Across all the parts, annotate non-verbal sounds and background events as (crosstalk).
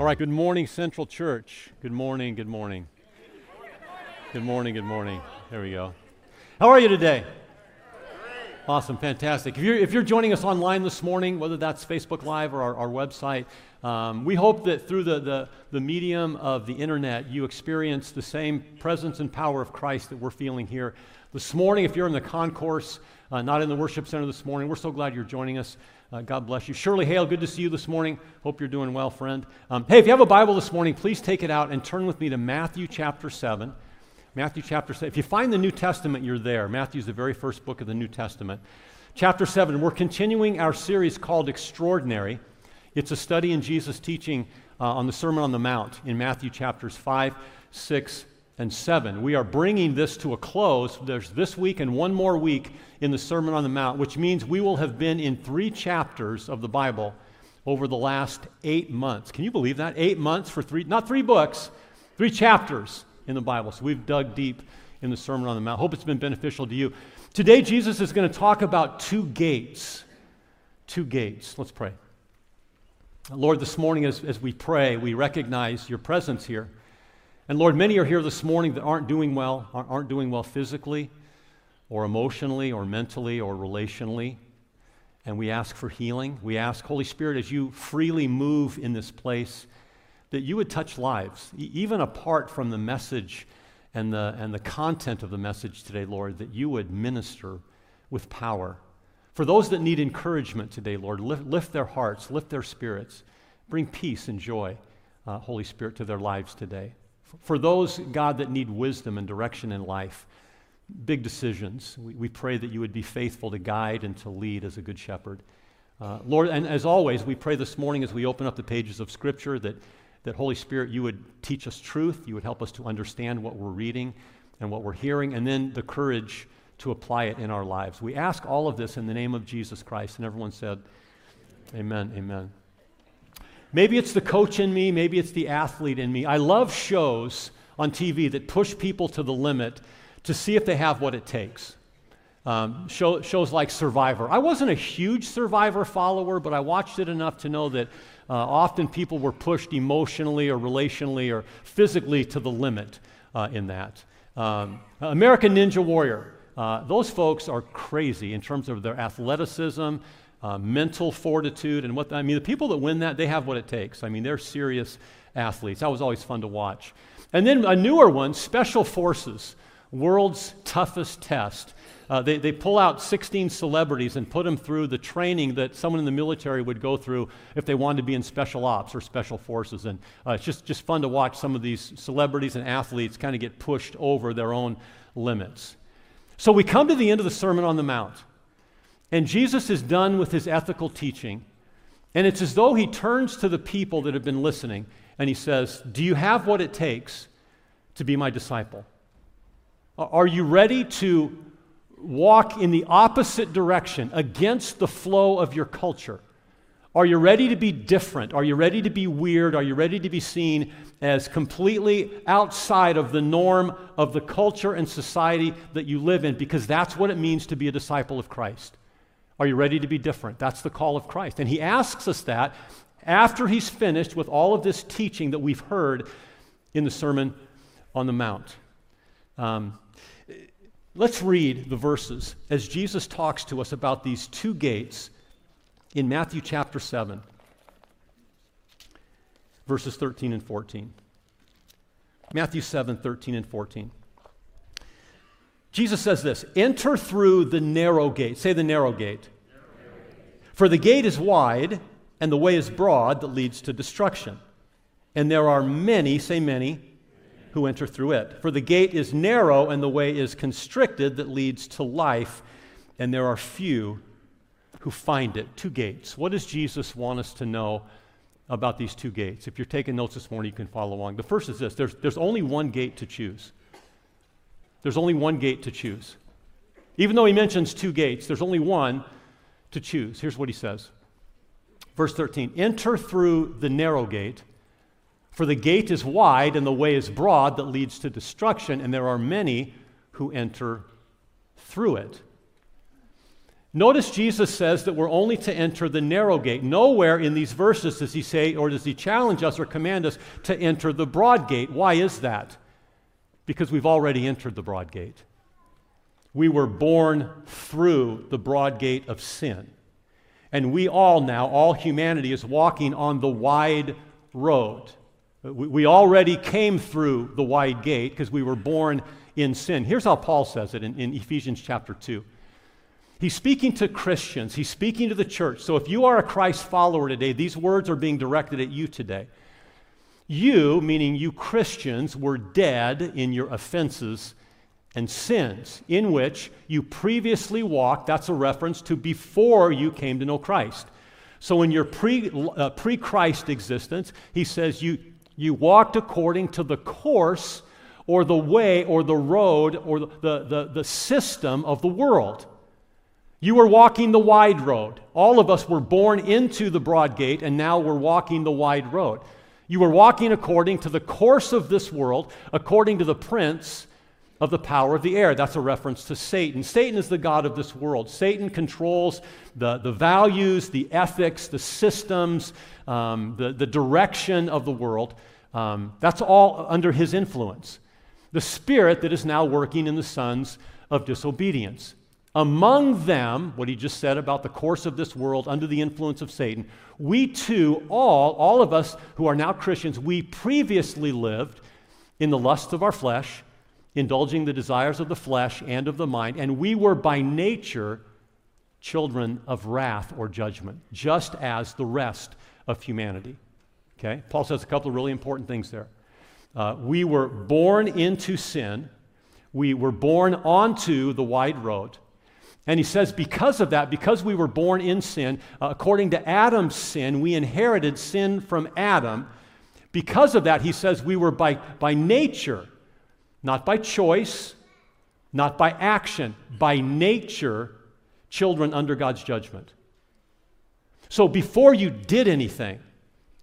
All right, good morning, Central Church. Good morning, good morning. Good morning, good morning. There we go. How are you today? Awesome, fantastic. If you're, if you're joining us online this morning, whether that's Facebook Live or our, our website, um, we hope that through the, the, the medium of the internet, you experience the same presence and power of Christ that we're feeling here this morning. If you're in the concourse, uh, not in the worship center this morning, we're so glad you're joining us. Uh, God bless you. Shirley Hale, good to see you this morning. Hope you're doing well, friend. Um, hey, if you have a Bible this morning, please take it out and turn with me to Matthew chapter 7. Matthew chapter 7. If you find the New Testament, you're there. Matthew's the very first book of the New Testament. Chapter 7, we're continuing our series called Extraordinary. It's a study in Jesus' teaching uh, on the Sermon on the Mount in Matthew chapters 5, 6, and 7. We are bringing this to a close. There's this week and one more week in the Sermon on the Mount, which means we will have been in three chapters of the Bible over the last eight months. Can you believe that? Eight months for three, not three books, three chapters in the Bible. So we've dug deep in the Sermon on the Mount. Hope it's been beneficial to you. Today, Jesus is going to talk about two gates. Two gates. Let's pray. Lord, this morning as, as we pray, we recognize your presence here. And Lord, many are here this morning that aren't doing well, aren't doing well physically or emotionally or mentally or relationally. And we ask for healing. We ask, Holy Spirit, as you freely move in this place, that you would touch lives, even apart from the message and the, and the content of the message today, Lord, that you would minister with power. For those that need encouragement today, Lord, lift, lift their hearts, lift their spirits, bring peace and joy, uh, Holy Spirit, to their lives today. For those, God, that need wisdom and direction in life, big decisions, we, we pray that you would be faithful to guide and to lead as a good shepherd. Uh, Lord, and as always, we pray this morning as we open up the pages of Scripture that, that Holy Spirit, you would teach us truth, you would help us to understand what we're reading and what we're hearing, and then the courage to apply it in our lives. We ask all of this in the name of Jesus Christ. And everyone said, Amen, amen. Maybe it's the coach in me, maybe it's the athlete in me. I love shows on TV that push people to the limit to see if they have what it takes. Um, show, shows like Survivor. I wasn't a huge Survivor follower, but I watched it enough to know that uh, often people were pushed emotionally or relationally or physically to the limit uh, in that. Um, American Ninja Warrior. Uh, those folks are crazy in terms of their athleticism, uh, mental fortitude, and what I mean. The people that win that, they have what it takes. I mean, they're serious athletes. That was always fun to watch. And then a newer one, Special Forces, world's toughest test. Uh, they, they pull out 16 celebrities and put them through the training that someone in the military would go through if they wanted to be in special ops or special forces. And uh, it's just, just fun to watch some of these celebrities and athletes kind of get pushed over their own limits. So we come to the end of the Sermon on the Mount. And Jesus is done with his ethical teaching. And it's as though he turns to the people that have been listening and he says, Do you have what it takes to be my disciple? Are you ready to walk in the opposite direction against the flow of your culture? Are you ready to be different? Are you ready to be weird? Are you ready to be seen as completely outside of the norm of the culture and society that you live in? Because that's what it means to be a disciple of Christ. Are you ready to be different? That's the call of Christ. And he asks us that after he's finished with all of this teaching that we've heard in the Sermon on the Mount. Um, let's read the verses as Jesus talks to us about these two gates in Matthew chapter 7, verses 13 and 14. Matthew 7, 13 and 14. Jesus says this Enter through the narrow gate. Say the narrow gate. For the gate is wide, and the way is broad that leads to destruction. And there are many, say many, who enter through it. For the gate is narrow, and the way is constricted that leads to life, and there are few who find it. Two gates. What does Jesus want us to know about these two gates? If you're taking notes this morning, you can follow along. The first is this there's, there's only one gate to choose. There's only one gate to choose. Even though he mentions two gates, there's only one to choose. Here's what he says Verse 13 Enter through the narrow gate, for the gate is wide and the way is broad that leads to destruction, and there are many who enter through it. Notice Jesus says that we're only to enter the narrow gate. Nowhere in these verses does he say, or does he challenge us or command us to enter the broad gate. Why is that? Because we've already entered the broad gate. We were born through the broad gate of sin. And we all now, all humanity, is walking on the wide road. We, already came through the wide gate because we were born in sin. Here's how Paul says it in, in Ephesians chapter 2. He's speaking to Christians, he's speaking to the church. So if you are a Christ follower today, these words are being directed at you today. You, meaning you Christians, were dead in your offenses and sins, in which you previously walked. That's a reference to before you came to know Christ. So in your pre, uh, pre-Christ existence, he says you, you walked according to the course or the way or the road or the, the, the, the system of the world. You were walking the wide road. All of us were born into the broad gate, and now we're walking the wide road. You were walking according to the course of this world, according to the prince of the power of the air. That's a reference to Satan. Satan is the God of this world. Satan controls the, the values, the ethics, the systems, um, the, the direction of the world. Um, that's all under his influence. The spirit that is now working in the sons of disobedience. Among them, what he just said about the course of this world under the influence of Satan, we too, all, all of us who are now Christians, we previously lived in the lusts of our flesh, indulging the desires of the flesh and of the mind, and we were by nature children of wrath or judgment, just as the rest of humanity. Okay? Paul says a couple of really important things there. Uh, we were born into sin, we were born onto the wide road. And he says, because of that, because we were born in sin, uh, according to Adam's sin, we inherited sin from Adam. Because of that, he says, we were by, by nature, not by choice, not by action, by nature, children under God's judgment. So before you did anything,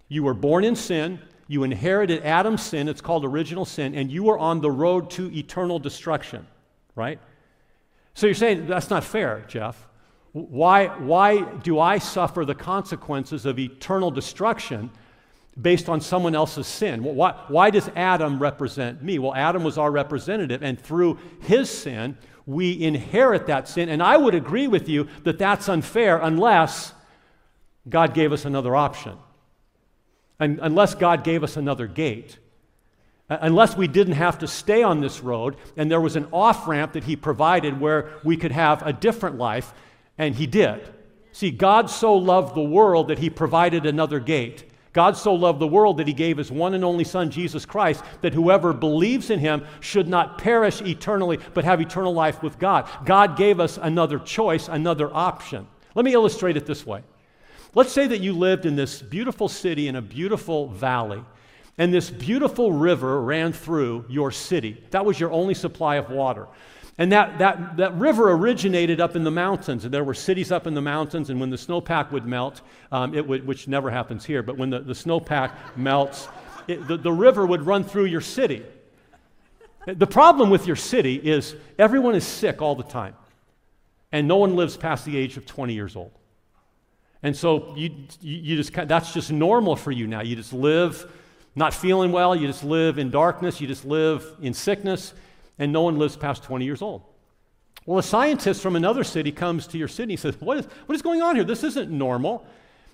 you were born in sin, you inherited Adam's sin, it's called original sin, and you were on the road to eternal destruction, right? So you're saying that's not fair, Jeff. Why, why do I suffer the consequences of eternal destruction based on someone else's sin? Why, why does Adam represent me? Well, Adam was our representative, and through his sin, we inherit that sin. And I would agree with you that that's unfair unless God gave us another option, and unless God gave us another gate Uh, unless we didn't have to stay on this road and there was an off ramp that He provided where we could have a different life, and He did. See, God so loved the world that He provided another gate. God so loved the world that He gave His one and only Son, Jesus Christ, that whoever believes in Him should not perish eternally, but have eternal life with God. God gave us another choice, another option. Let me illustrate it this way. Let's say that you lived in this beautiful city in a beautiful valley and this beautiful river ran through your city. That was your only supply of water. And that, that, that river originated up in the mountains, and there were cities up in the mountains, and when the snowpack would melt, um, it would, which never happens here, but when the, the snowpack (laughs) melts, it, the, the river would run through your city. The problem with your city is everyone is sick all the time, and no one lives past the age of 20 years old. And so you, you just, that's just normal for you now. You just live not feeling well, you just live in darkness, you just live in sickness, and no one lives past 20 years old. Well, a scientist from another city comes to your city and says, what is, what is going on here? This isn't normal.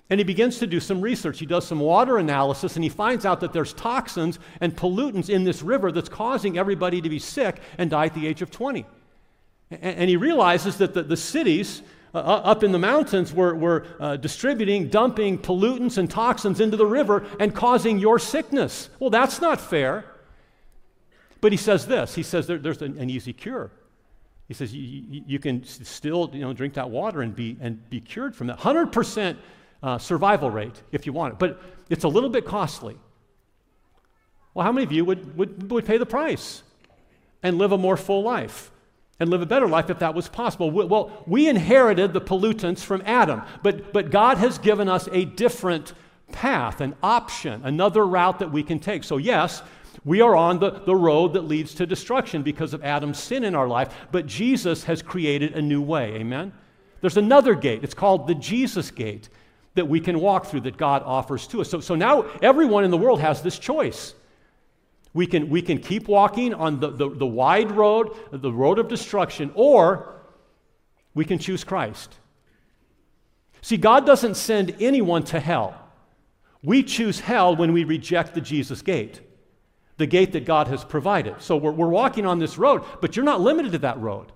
And he begins to do some research. He does some water analysis and he finds out that there's toxins and pollutants in this river that's causing everybody to be sick and die at the age of 20. And, he realizes that the, the cities uh, up in the mountains were, were uh, distributing, dumping pollutants and toxins into the river and causing your sickness. Well, that's not fair. But he says this he says there, there's an, an, easy cure. He says you, you, you, can still you know, drink that water and be, and be cured from that. 100% uh, survival rate if you want it, but it's a little bit costly. Well, how many of you would, would, would pay the price and live a more full life? And live a better life if that was possible. Well, we inherited the pollutants from Adam, but, but God has given us a different path, an option, another route that we can take. So, yes, we are on the, the road that leads to destruction because of Adam's sin in our life, but Jesus has created a new way. Amen? There's another gate. It's called the Jesus gate that we can walk through that God offers to us. So, so now everyone in the world has this choice. We can, we can keep walking on the, the, the wide road, the road of destruction, or we can choose Christ. See, God doesn't send anyone to hell. We choose hell when we reject the Jesus gate, the gate that God has provided. So we're, we're walking on this road, but you're not limited to that road.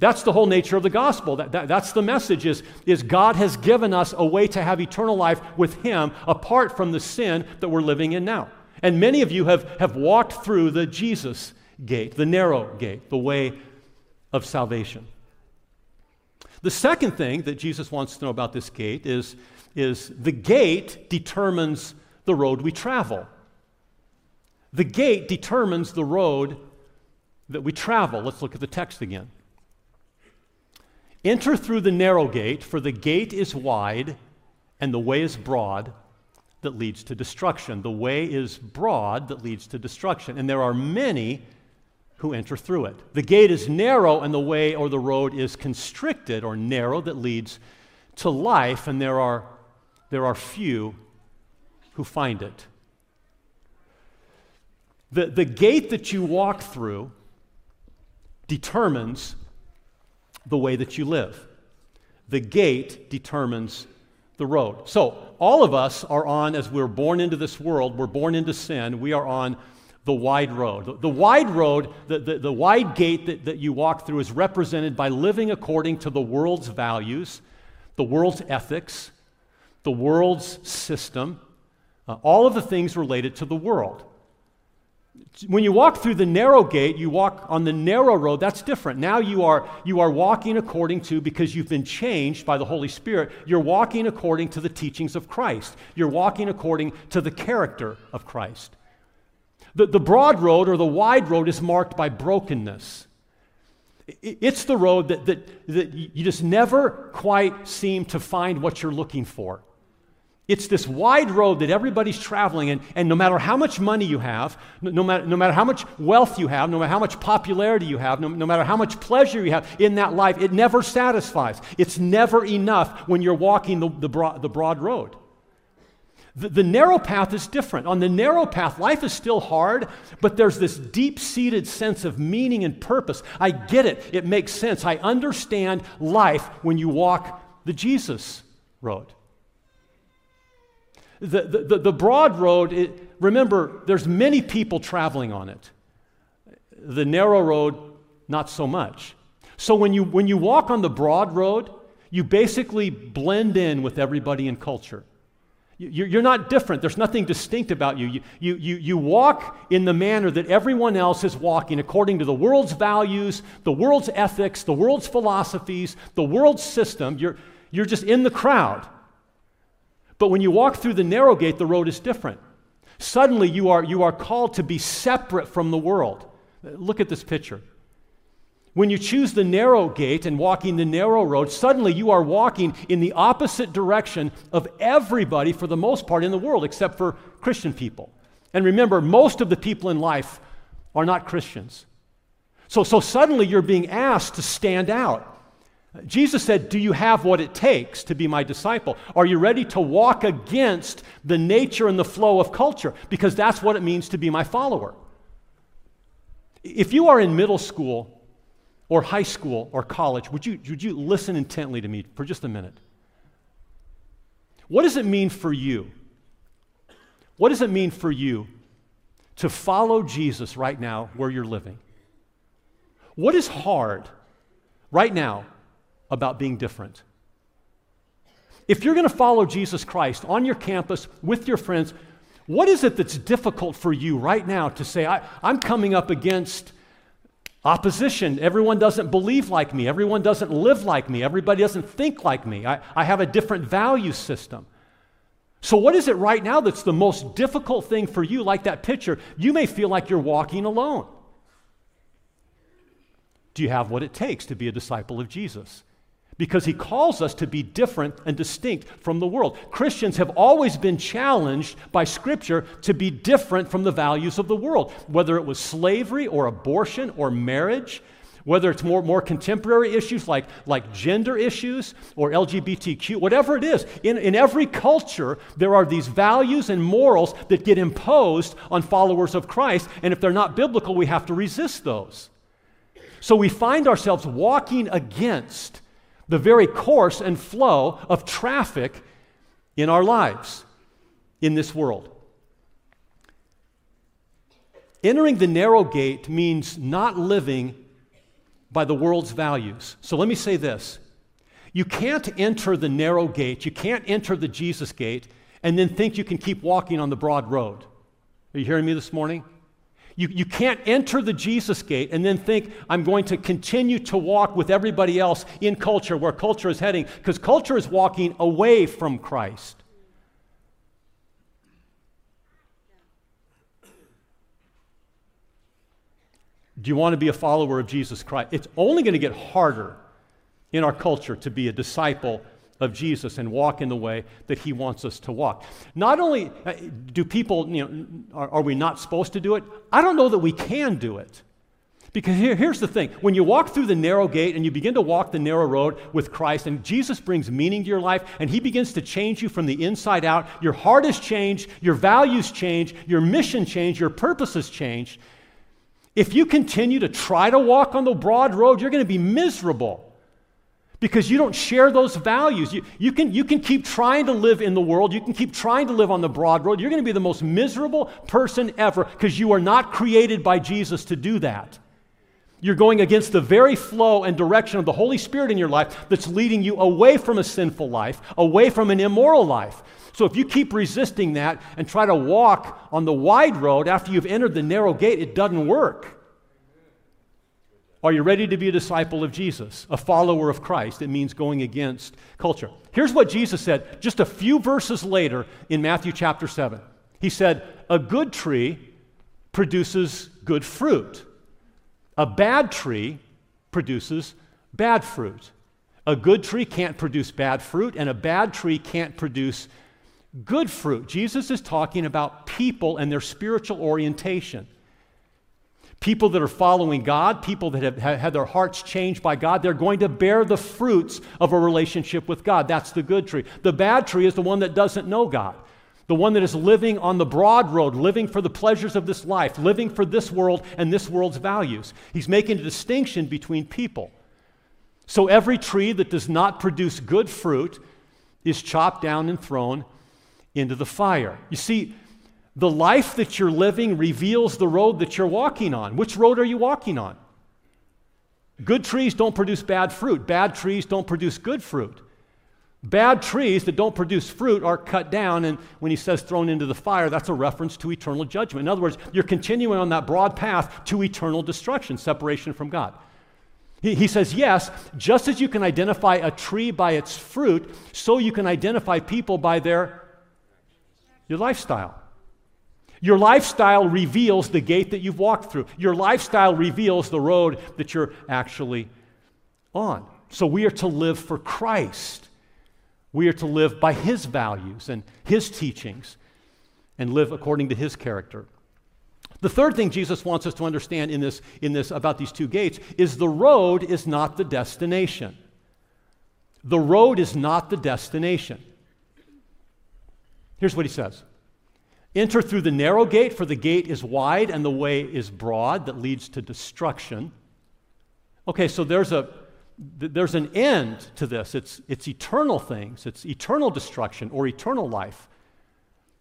That's the whole nature of the gospel. That, that, that's the message is, is God has given us a way to have eternal life with Him apart from the sin that we're living in now. And many of you have, have walked through the Jesus gate, the narrow gate, the way of salvation. The second thing that Jesus wants to know about this gate is, is the gate determines the road we travel. The gate determines the road that we travel. Let's look at the text again. Enter through the narrow gate, for the gate is wide and the way is broad that leads to destruction. The way is broad that leads to destruction, and there are many who enter through it. The gate is narrow and the way or the road is constricted or narrow that leads to life, and there are, there are few who find it. The, the gate that you walk through determines the way that you live. The gate determines the road. So, all of us are on, as we're born into this world, we're born into sin, we are on the wide road. The, the wide road, the, the, the wide gate that, that you walk through is represented by living according to the world's values, the world's ethics, the world's system, uh, all of the things related to the world. When you walk through the narrow gate, you walk on the narrow road, that's different. Now you are, you are walking according to, because you've been changed by the Holy Spirit, you're walking according to the teachings of Christ. You're walking according to the character of Christ. The, the broad road or the wide road is marked by brokenness. It's the road that, that, that you just never quite seem to find what you're looking for. It's this wide road that everybody's traveling, and, and no matter how much money you have, no, matter, no matter how much wealth you have, no matter how much popularity you have, no, no matter how much pleasure you have in that life, it never satisfies. It's never enough when you're walking the, the, broad, the broad road. The, the narrow path is different. On the narrow path, life is still hard, but there's this deep seated sense of meaning and purpose. I get it, it makes sense. I understand life when you walk the Jesus road. The, the, the broad road, it, remember, there's many people traveling on it. The narrow road, not so much. So when you, when you walk on the broad road, you basically blend in with everybody in culture. You're not different. There's nothing distinct about you. You, you, you. you walk in the manner that everyone else is walking, according to the world's values, the world's ethics, the world's philosophies, the world's system. You're, you're just in the crowd. But when you walk through the narrow gate, the road is different. Suddenly, you are, you are called to be separate from the world. Look at this picture. When you choose the narrow gate and walking the narrow road, suddenly you are walking in the opposite direction of everybody for the most part in the world, except for Christian people. And remember, most of the people in life are not Christians. So, so suddenly you're being asked to stand out. Jesus said, Do you have what it takes to be my disciple? Are you ready to walk against the nature and the flow of culture? Because that's what it means to be my follower. If you are in middle school or high school or college, would you, would you listen intently to me for just a minute? What does it mean for you? What does it mean for you to follow Jesus right now where you're living? What is hard right now about being different. If you're going to follow Jesus Christ on your campus with your friends, what is it that's difficult for you right now to say, I, am coming up against opposition? Everyone doesn't believe like me. Everyone doesn't live like me. Everybody doesn't think like me. I, I have a different value system. So, what is it right now that's the most difficult thing for you, like that picture? You may feel like you're walking alone. Do you have what it takes to be a disciple of Jesus? Because he calls us to be different and distinct from the world. Christians have always been challenged by Scripture to be different from the values of the world, whether it was slavery or abortion or marriage, whether it's more, more contemporary issues like, like gender issues or LGBTQ, whatever it is. In, in every culture, there are these values and morals that get imposed on followers of Christ, and if they're not biblical, we have to resist those. So we find ourselves walking against the very course and flow of traffic in our lives in this world. Entering the narrow gate means not living by the world's values. So let me say this you can't enter the narrow gate, you can't enter the Jesus gate, and then think you can keep walking on the broad road. Are you hearing me this morning? You, you can't enter the Jesus gate and then think, I'm going to continue to walk with everybody else in culture where culture is heading, because culture is walking away from Christ. Do you want to be a follower of Jesus Christ? It's only going to get harder in our culture to be a disciple of Jesus and walk in the way that he wants us to walk. Not only uh, do people, you know, are, are, we not supposed to do it? I don't know that we can do it. Because here, here's the thing when you walk through the narrow gate and you begin to walk the narrow road with Christ, and Jesus brings meaning to your life, and He begins to change you from the inside out, your heart is changed, your values change, your mission change, your purposes change. If you continue to try to walk on the broad road, you're going to be miserable because you don't share those values. You, you, can, you can keep trying to live in the world, you can keep trying to live on the broad road. You're going to be the most miserable person ever because you are not created by Jesus to do that. You're going against the very flow and direction of the Holy Spirit in your life that's leading you away from a sinful life, away from an immoral life. So if you keep resisting that and try to walk on the wide road after you've entered the narrow gate, it doesn't work. Are you ready to be a disciple of Jesus, a follower of Christ? It means going against culture. Here's what Jesus said just a few verses later in Matthew chapter 7. He said, A good tree produces good fruit, a bad tree produces bad fruit. A good tree can't produce bad fruit, and a bad tree can't produce good fruit. Jesus is talking about people and their spiritual orientation. People that are following God, people that have had their hearts changed by God, they're going to bear the fruits of a relationship with God. That's the good tree. The bad tree is the one that doesn't know God, the one that is living on the broad road, living for the pleasures of this life, living for this world and this world's values. He's making a distinction between people. So every tree that does not produce good fruit is chopped down and thrown into the fire. You see, the life that you're living reveals the road that you're walking on. Which road are you walking on? Good trees don't produce bad fruit, bad trees don't produce good fruit. Bad trees that don't produce fruit are cut down, and when he says thrown into the fire, that's a reference to eternal judgment. In other words, you're continuing on that broad path to eternal destruction, separation from God. He, he says, yes, just as you can identify a tree by its fruit, so you can identify people by their your lifestyle. Your lifestyle reveals the gate that you've walked through. Your lifestyle reveals the road that you're actually on. So we are to live for Christ. We are to live by His values and His teachings and live according to His character. The third thing Jesus wants us to understand in this, in this about these two gates is the road is not the destination. The road is not the destination. Here's what he says Enter through the narrow gate, for the gate is wide and the way is broad that leads to destruction. Okay, so there's a there's an end to this. It's, it's eternal things, it's eternal destruction or eternal life.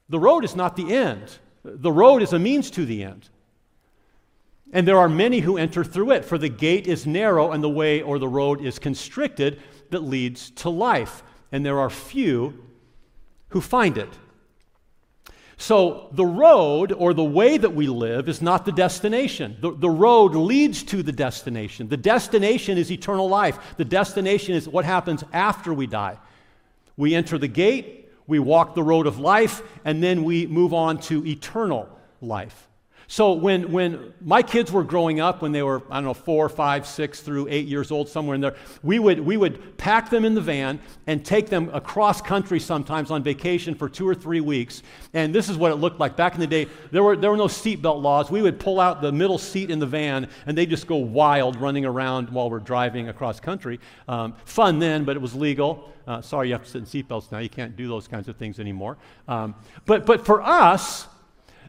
The road is not the end, the road is a means to the end. And there are many who enter through it, for the gate is narrow and the way or the road is constricted that leads to life. And there are few who find it. So, the road or the way that we live is not the destination. The, the road leads to the destination. The destination is eternal life. The destination is what happens after we die. We enter the gate, we walk the road of life, and then we move on to eternal life. So when, when my kids were growing up, when they were, I don't know, four, five, six through eight years old, somewhere in there, we would, we would pack them in the van and take them across country sometimes on vacation for two or three weeks. And this is what it looked like. Back in the day, there were, there were no seatbelt laws. We would pull out the middle seat in the van and they just go wild running around while we're driving across country. Um, fun then, but it was legal. Uh, sorry, you have to sit in seatbelts now. You can't do those kinds of things anymore. Um, but, but for us,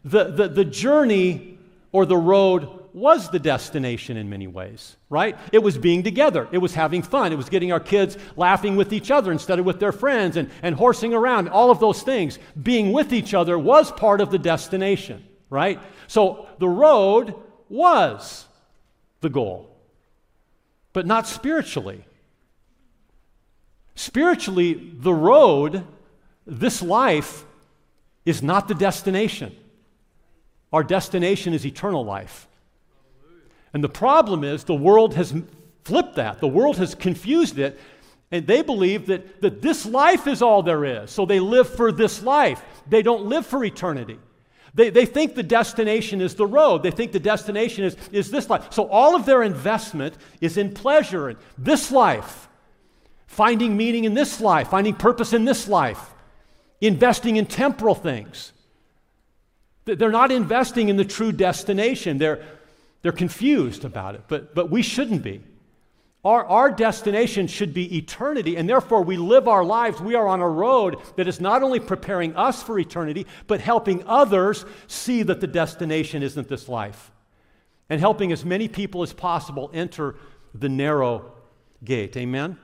the, the, the journey or the road was the destination in many ways, right? It was being together. It was having fun. It was getting our kids laughing with each other instead of with their friends and, and horsing around. All of those things. Being with each other was part of the destination, right? So the road was the goal, but not spiritually. Spiritually, the road, this life, is not the destination. Our destination is eternal life. And the problem is the world has flipped that. The world has confused it, and they believe that, that this life is all there is. So they live for this life, they don't live for eternity. They, they think the destination is the road. They think the destination is, is this life. So all of their investment is in pleasure in this life, finding meaning in this life, finding purpose in this life, investing in temporal things. They're not investing in the true destination. They're, they're confused about it, but, but we shouldn't be. Our, our destination should be eternity, and therefore we live our lives. We are on a road that is not only preparing us for eternity, but helping others see that the destination isn't this life, and helping as many people as possible enter the narrow gate. Amen?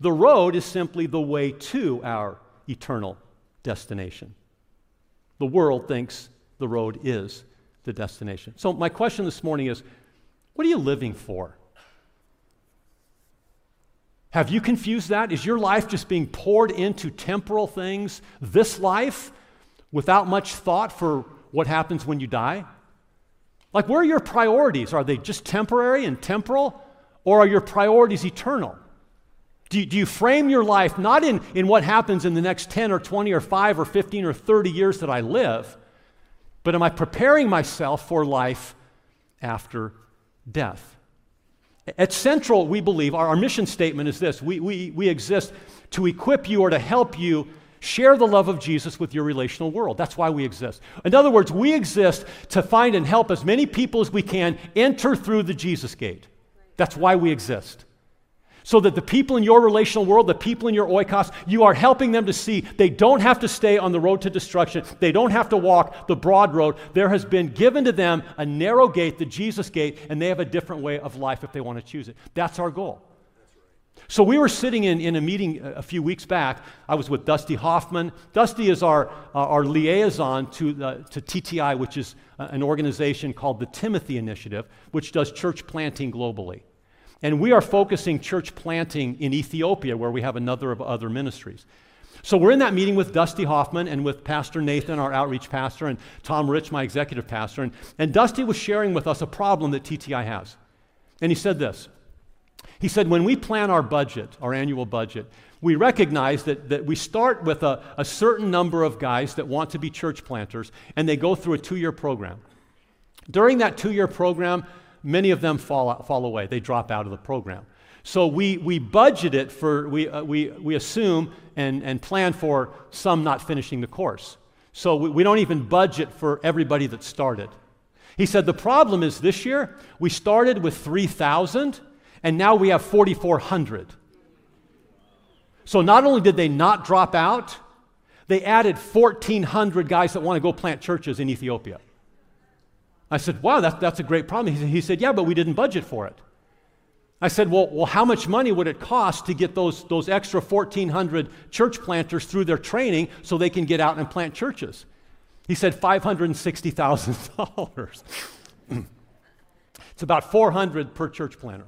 The road is simply the way to our eternal destination. The world thinks the road is the destination. So, my question this morning is what are you living for? Have you confused that? Is your life just being poured into temporal things, this life, without much thought for what happens when you die? Like, where are your priorities? Are they just temporary and temporal, or are your priorities eternal? Do you, do you, frame your life not in, in what happens in the next 10 or 20 or 5 or 15 or 30 years that I live, but am I preparing myself for life after death? At Central, we believe our, our mission statement is this we, we, we exist to equip you or to help you share the love of Jesus with your relational world. That's why we exist. In other words, we exist to find and help as many people as we can enter through the Jesus gate. That's why we exist so that the people in your relational world, the people in your oikos, you are helping them to see they don't have to stay on the road to destruction. They don't have to walk the broad road. There has been given to them a narrow gate, the Jesus gate, and they have a different way of life if they want to choose it. That's our goal. So we were sitting in, in a meeting a few weeks back. I was with Dusty Hoffman. Dusty is our, uh, our liaison to, uh, to TTI, which is an organization called the Timothy Initiative, which does church planting globally. And we are focusing church planting in Ethiopia, where we have another of other ministries. So we're in that meeting with Dusty Hoffman and with Pastor Nathan, our outreach pastor, and Tom Rich, my executive pastor. And, and Dusty was sharing with us a problem that TTI has. And he said this He said, When we plan our budget, our annual budget, we recognize that, that we start with a, a certain number of guys that want to be church planters, and they go through a two year program. During that two year program, many of them fall, out, fall away. They drop out of the program. So we, we budget it for, we, uh, we, we assume and, and plan for some not finishing the course. So we, we don't even budget for everybody that started. He said the problem is this year we started with 3,000 and now we have 4,400. So not only did they not drop out, they added 1,400 guys that want to go plant churches in Ethiopia. I said, Wow, that, that's a great problem. He said, he said, Yeah, but we didn't budget for it. I said, well, well, how much money would it cost to get those, those extra 1,400 church planters through their training so they can get out and plant churches? He said, $560,000. (clears throat) it's about 400 per church planter.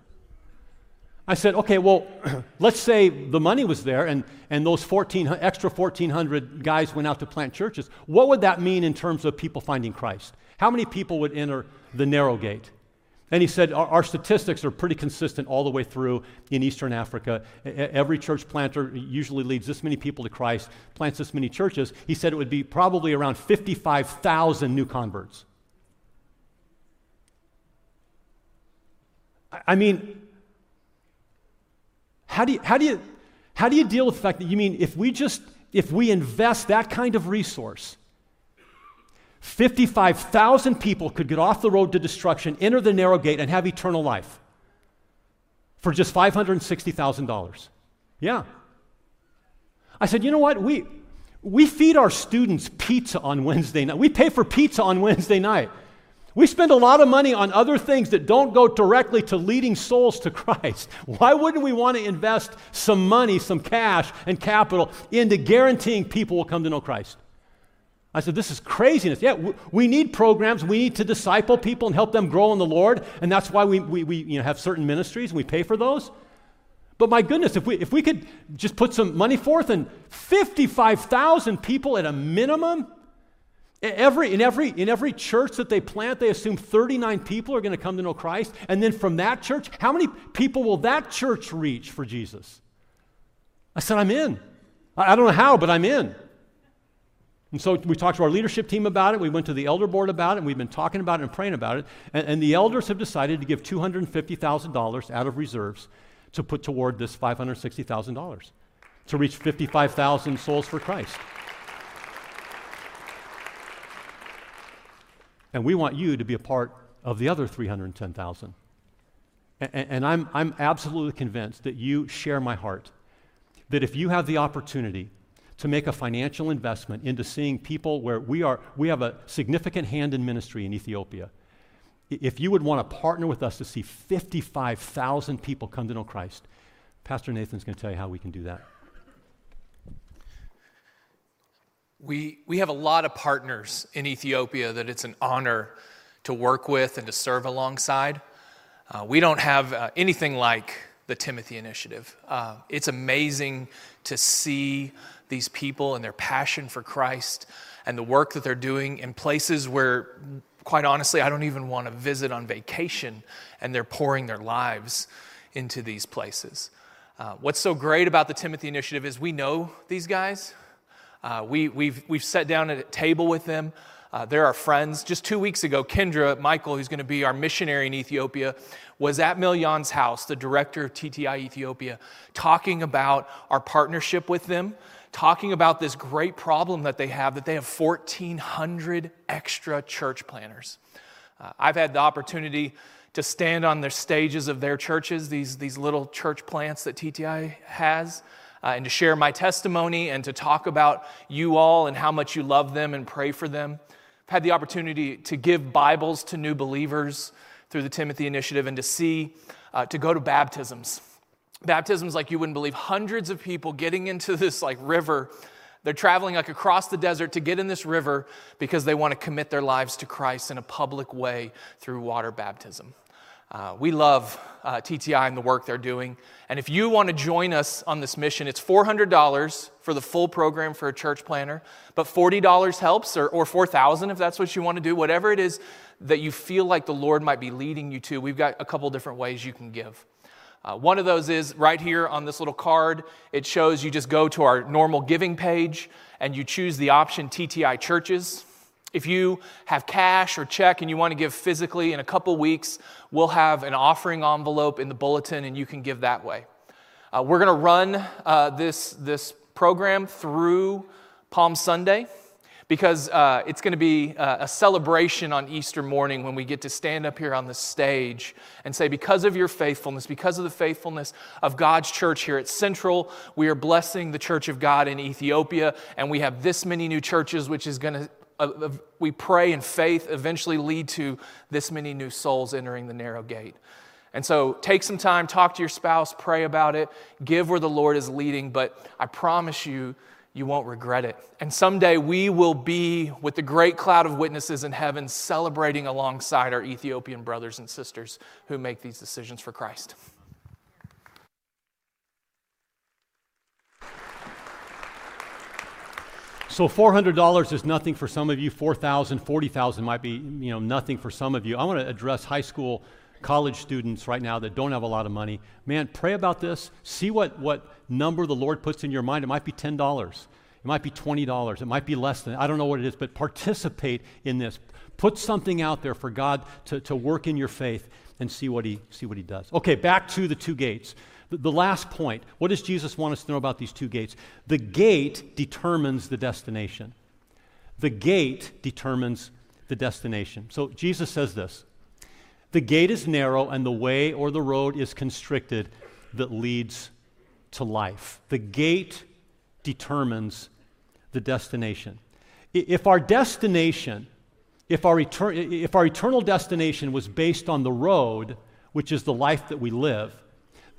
I said, okay, well, (clears throat) let's say the money was there and, and those 14, extra 1,400 guys went out to plant churches. What would that mean in terms of people finding Christ? How many people would enter the narrow gate? And he said, our, our, statistics are pretty consistent all the way through in Eastern Africa. every church planter usually leads this many people to Christ, plants this many churches. He said it would be probably around 55,000 new converts. I, mean, how do, you, how, do you, how do you deal with the fact that you mean if we just, if we invest that kind of resource, 55,000 people could get off the road to destruction, enter the narrow gate, and have eternal life for just $560,000. Yeah. I said, you know what? We, we feed our students pizza on Wednesday night. We pay for pizza on Wednesday night. We spend a lot of money on other things that don't go directly to leading souls to Christ. Why wouldn't we want to invest some money, some cash, and capital into guaranteeing people will come to know Christ? I said, This is craziness. Yeah, we need programs. We need to disciple people and help them grow in the Lord. And that's why we, we, we you know, have certain ministries and we pay for those. But my goodness, if we, if we could just put some money forth and 55,000 people at a minimum, every, in, every, in every church that they plant, they assume 39 people are going to come to know Christ. And then from that church, how many people will that church reach for Jesus? I said, I'm in. I, I don't know how, but I'm in. And so we talked to our leadership team about it. We went to the elder board about it. And we've been talking about it and praying about it. And, and the elders have decided to give $250,000 out of reserves to put toward this $560,000 to reach 55,000 souls for Christ. And we want you to be a part of the other 310,000. And, and I'm, I'm absolutely convinced that you share my heart. That if you have the opportunity to make a financial investment into seeing people where we are we have a significant hand in ministry in Ethiopia. If you would want to partner with us to see 55,000 people come to know Christ, Pastor Nathan's going to tell you how we can do that. We, we have a lot of partners in Ethiopia that it's an honor to work with and to serve alongside. Uh, we don't have uh, anything like the Timothy Initiative. Uh, it's amazing to see these people and their passion for Christ and the work that they're doing in places where, quite honestly, I don't even want to visit on vacation, and they're pouring their lives into these places. Uh, what's so great about the Timothy Initiative is we know these guys. Uh, we, we've, we've sat down at a table with them. Uh, they're our friends. Just two weeks ago, Kendra Michael, who's going to be our missionary in Ethiopia, was at Miljan's house, the director of TTI Ethiopia, talking about our partnership with them talking about this great problem that they have that they have 1,400 extra church planters. Uh, I've had the opportunity to stand on the stages of their churches, these, these little church plants that TTI has, uh, and to share my testimony and to talk about you all and how much you love them and pray for them. I've had the opportunity to give Bibles to new believers through the Timothy Initiative and to see, uh, to go to baptisms. Baptisms like you wouldn't believe hundreds of people getting into (laughs) this like river. They're traveling like across the desert to get in this river because they want to commit their lives to christ in a public way through water baptism uh, we love uh, tti and the work they're doing and if you want to join us on this mission it's $400 for the full program for a church planter, but $40 helps or, or 4000 if that's what you want to do whatever it is that you feel like the lord might be leading you to we've got a couple different ways you can give uh, one of those is right here on this little card. It shows you just go to our normal giving page and you choose the option TTI Churches. If you have cash or check and you want to give physically in a couple weeks, we'll have an offering envelope in the bulletin and you can give that way. Uh, we're going to run uh, this, this program through Palm Sunday because uh, it's going to be uh, a celebration on Easter morning when we get to stand up here on the stage and say, because of your faithfulness, because of the faithfulness of God's church here at Central, we are blessing the church of God in Ethiopia, and we have this many new churches, which is going to we pray in faith eventually lead to this many new souls entering the narrow gate. And so take some time, talk to your spouse, pray about it, give where the Lord is leading, but I promise you, you won't regret it. And someday we will be with the great cloud of witnesses in heaven celebrating alongside our Ethiopian brothers and sisters who make these decisions for Christ. So $400 is nothing for some of you. 4,000, 40,000 might be, you know, nothing for some of you. I want to address high school college students right now that don't have a lot of money, man, pray about this. See what, what number the Lord puts in your mind. It might be $10. It might be $20. It might be less than, I don't know what it is, but participate in this. Put something out there for God to, to work in your faith and see what, he, see what he does. Okay, back to the two gates. The, last point what does Jesus want us to know about these two gates? The gate determines the destination. The gate determines the destination. So Jesus says this The gate is narrow, and the way or the road is constricted that leads to life. The gate determines the destination. If our destination, if our, etern- if our eternal destination was based on the road, which is the life that we live,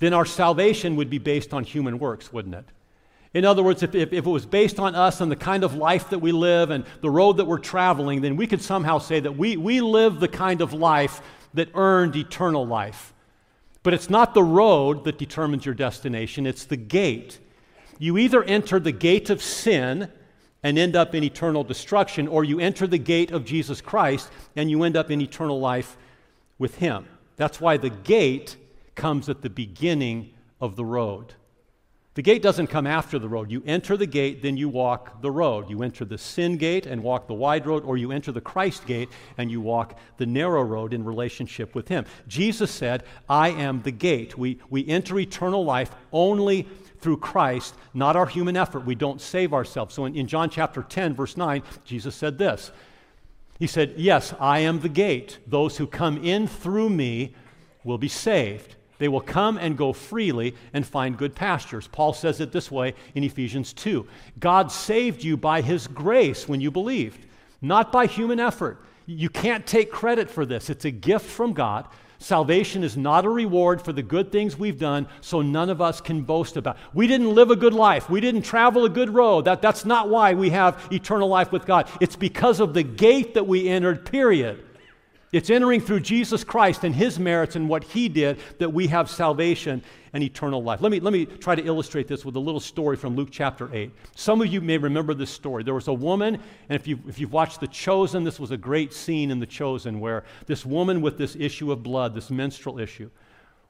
then our salvation would be based on human works, wouldn't it? In other words, if, if, if, it was based on us and the kind of life that we live and the road that we're traveling, then we could somehow say that we, we live the kind of life that earned eternal life. But it's not the road that determines your destination, it's the gate. You either enter the gate of sin and end up in eternal destruction, or you enter the gate of Jesus Christ and you end up in eternal life with Him. That's why the gate comes at the beginning of the road. The gate doesn't come after the road. You enter the gate, then you walk the road. You enter the sin gate and walk the wide road, or you enter the Christ gate and you walk the narrow road in relationship with Him. Jesus said, I am the gate. We, we enter eternal life only through Christ, not our human effort. We don't save ourselves. So in, in John chapter 10, verse 9, Jesus said this He said, Yes, I am the gate. Those who come in through me will be saved. They will come and go freely and find good pastures. Paul says it this way in Ephesians 2 God saved you by his grace when you believed, not by human effort. You can't take credit for this, it's a gift from God. Salvation is not a reward for the good things we've done, so none of us can boast about. We didn't live a good life. We didn't travel a good road. That, that's not why we have eternal life with God. It's because of the gate that we entered, period. It's entering through Jesus Christ and his merits and what he did that we have salvation and eternal life. Let me, let me try to illustrate this with a little story from Luke chapter 8. Some of you may remember this story. There was a woman, and if, you, if you've watched The Chosen, this was a great scene in The Chosen where this woman with this issue of blood, this menstrual issue,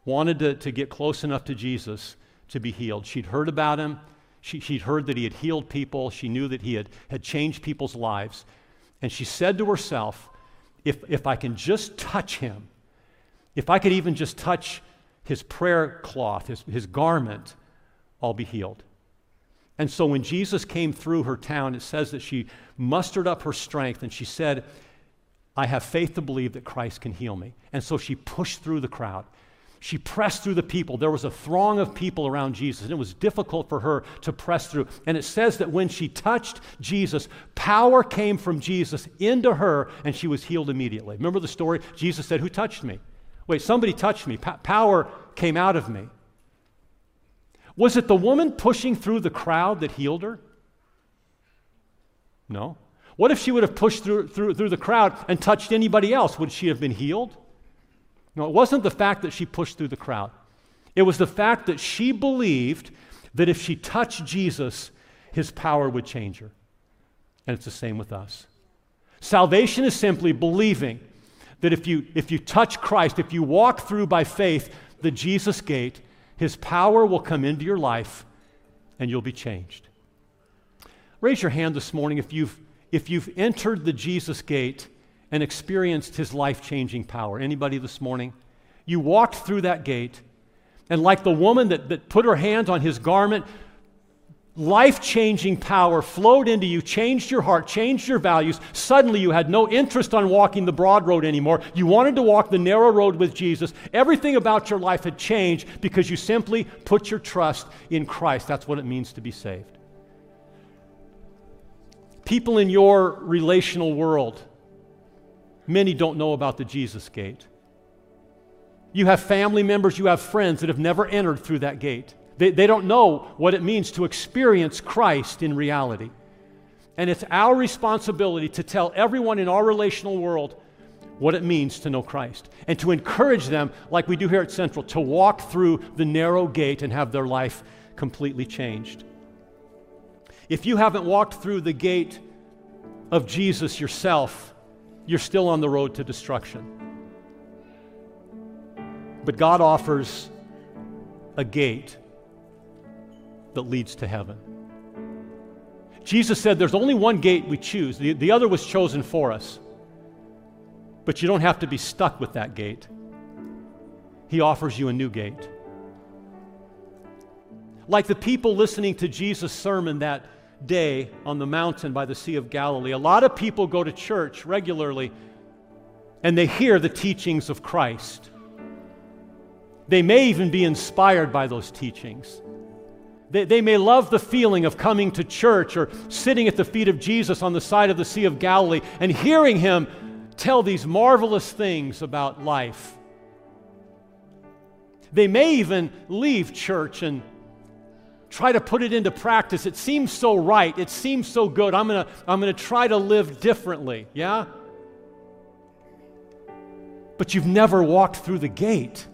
wanted to, to get close enough to Jesus to be healed. She'd heard about him, she, she'd heard that he had healed people, she knew that he had, had changed people's lives. And she said to herself, if, if I can just touch him, if I could even just touch his prayer cloth, his, his garment, I'll be healed. And so when Jesus came through her town, it says that she mustered up her strength and she said, I have faith to believe that Christ can heal me. And so she pushed through the crowd. She pressed through the people. There was a throng of people around Jesus, and it was difficult for her to press through. And it says that when she touched Jesus, power came from Jesus into her, and she was healed immediately. Remember the story? Jesus said, Who touched me? Wait, somebody touched me. power came out of me. Was it the woman pushing through the crowd that healed her? No. What if she would have pushed through, through, through the crowd and touched anybody else? Would she have been healed? No, it wasn't the fact that she pushed through the crowd. It was the fact that she believed that if she touched Jesus, his power would change her. And it's the same with us. Salvation is simply believing that if you, if you touch Christ, if you walk through by faith the Jesus gate, his power will come into your life and you'll be changed. Raise your hand this morning if you've, if you've entered the Jesus gate and experienced his life-changing power. Anybody this morning? You walked through that gate, and like the woman that, that put her hands on his garment, life changing power flowed into you, changed your heart, changed your values. Suddenly, you had no interest on walking the broad road anymore. You wanted to walk the narrow road with Jesus. Everything about your life had changed because you simply put your trust in Christ. That's what it means to be saved. People in your relational world, Many don't know about the Jesus gate. You have family members, you have friends that have never entered through that gate. They, they don't know what it means to experience Christ in reality. And it's our responsibility to tell everyone in our relational world what it means to know Christ and to encourage them, like we do here at Central, to walk through the narrow gate and have their life completely changed. If you haven't walked through the gate of Jesus yourself, you're still on the road to destruction. But God offers a gate that leads to heaven. Jesus said there's only one gate we choose, the, the other was chosen for us. But you don't have to be stuck with that gate. He offers you a new gate. Like the people listening to Jesus' sermon that day on the mountain by the Sea of Galilee, a lot of people go to church regularly and they hear the teachings of Christ. They may even be inspired by those teachings. They, they may love the feeling of coming to church or sitting at the feet of Jesus on the side of the Sea of Galilee and hearing him tell these marvelous things about life. They may even leave church and try to put it into practice. It seems so right. It seems so good. I'm going to I'm going to try to live differently. Yeah? But you've never walked through the gate.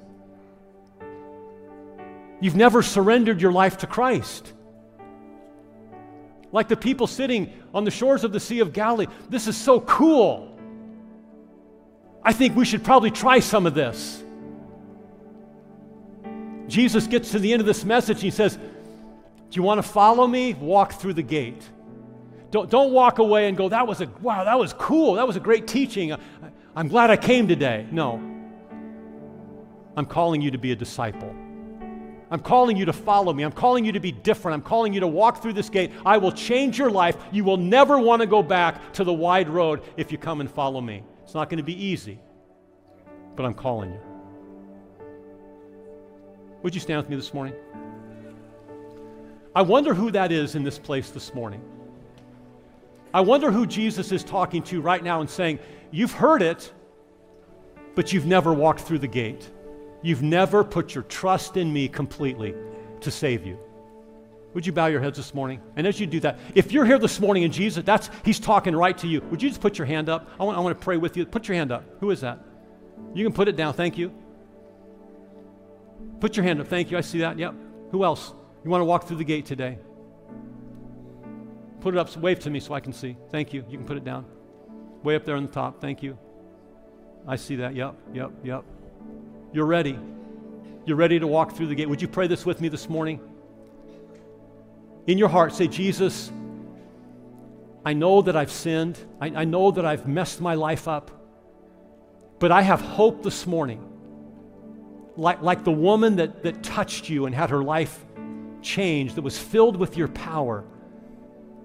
You've never surrendered your life to Christ. Like the people sitting on the shores of the Sea of Galilee, this is so cool. I think we should probably try some of this. Jesus gets to the end of this message he says, Do you want to follow me? Walk through the gate. Don't, don't walk away and go, That was a, wow, that was cool. That was a great teaching. I, I'm glad I came today. No. I'm calling you to be a disciple. I'm calling you to follow me. I'm calling you to be different. I'm calling you to walk through this gate. I will change your life. You will never want to go back to the wide road if you come and follow me. It's not going to be easy, but I'm calling you. Would you stand with me this morning? I wonder who that is in this place this morning. I wonder who Jesus is talking to right now and saying, You've heard it, but you've never walked through the gate. You've never put your trust in me completely to save you. Would you bow your heads this morning? And as you do that, if you're here this morning and Jesus, that's He's talking right to you. Would you just put your hand up? I want, I want to pray with you. Put your hand up. Who is that? You can put it down. Thank you. Put your hand up. Thank you. I see that. Yep. Who else? You want to walk through the gate today? Put it up. Wave to me so I can see. Thank you. You can put it down. Way up there on the top. Thank you. I see that. Yep. Yep. Yep. You're ready. You're ready to walk through the gate. Would you pray this with me this morning? In your heart, say, Jesus, I know that I've sinned. I, I know that I've messed my life up. But I have hope this morning like, like the woman that, that touched you and had her life changed, that was filled with your power,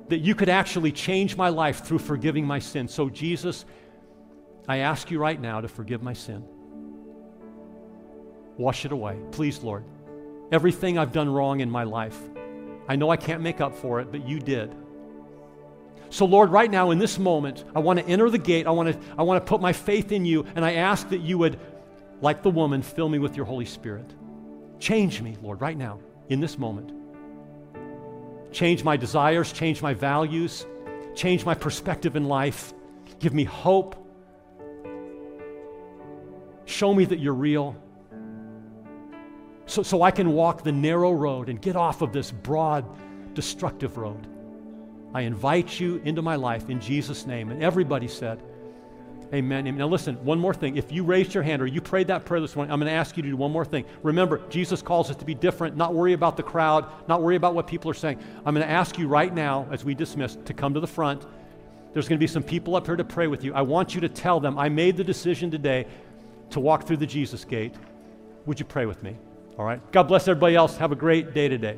that you could actually change my life through forgiving my sin. So, Jesus, I ask you right now to forgive my sin. Wash it away. Please, Lord. Everything I've done wrong in my life, I know I can't make up for it, but you did. So, Lord, right now in this moment, I want to enter the gate. I want to, I want to put my faith in you, and I ask that you would like the woman, fill me with your Holy Spirit. Change me, Lord, right now, in this moment. Change my desires, change my values, change my perspective in life. Give me hope. Show me that you're real. So, so I can walk the narrow road and get off of this broad, destructive road. I invite you into my life in Jesus' name. And everybody said, Amen. Now, listen, one more thing. If you raised your hand or you prayed that prayer this morning, I'm going to ask you to do one more thing. Remember, Jesus calls us to be different, not worry about the crowd, not worry about what people are saying. I'm going to ask you right now, as we dismiss, to come to the front. There's going to be some people up here to pray with you. I want you to tell them, I made the decision today to walk through the Jesus gate. Would you pray with me? All right. God bless everybody else. Have a great day today.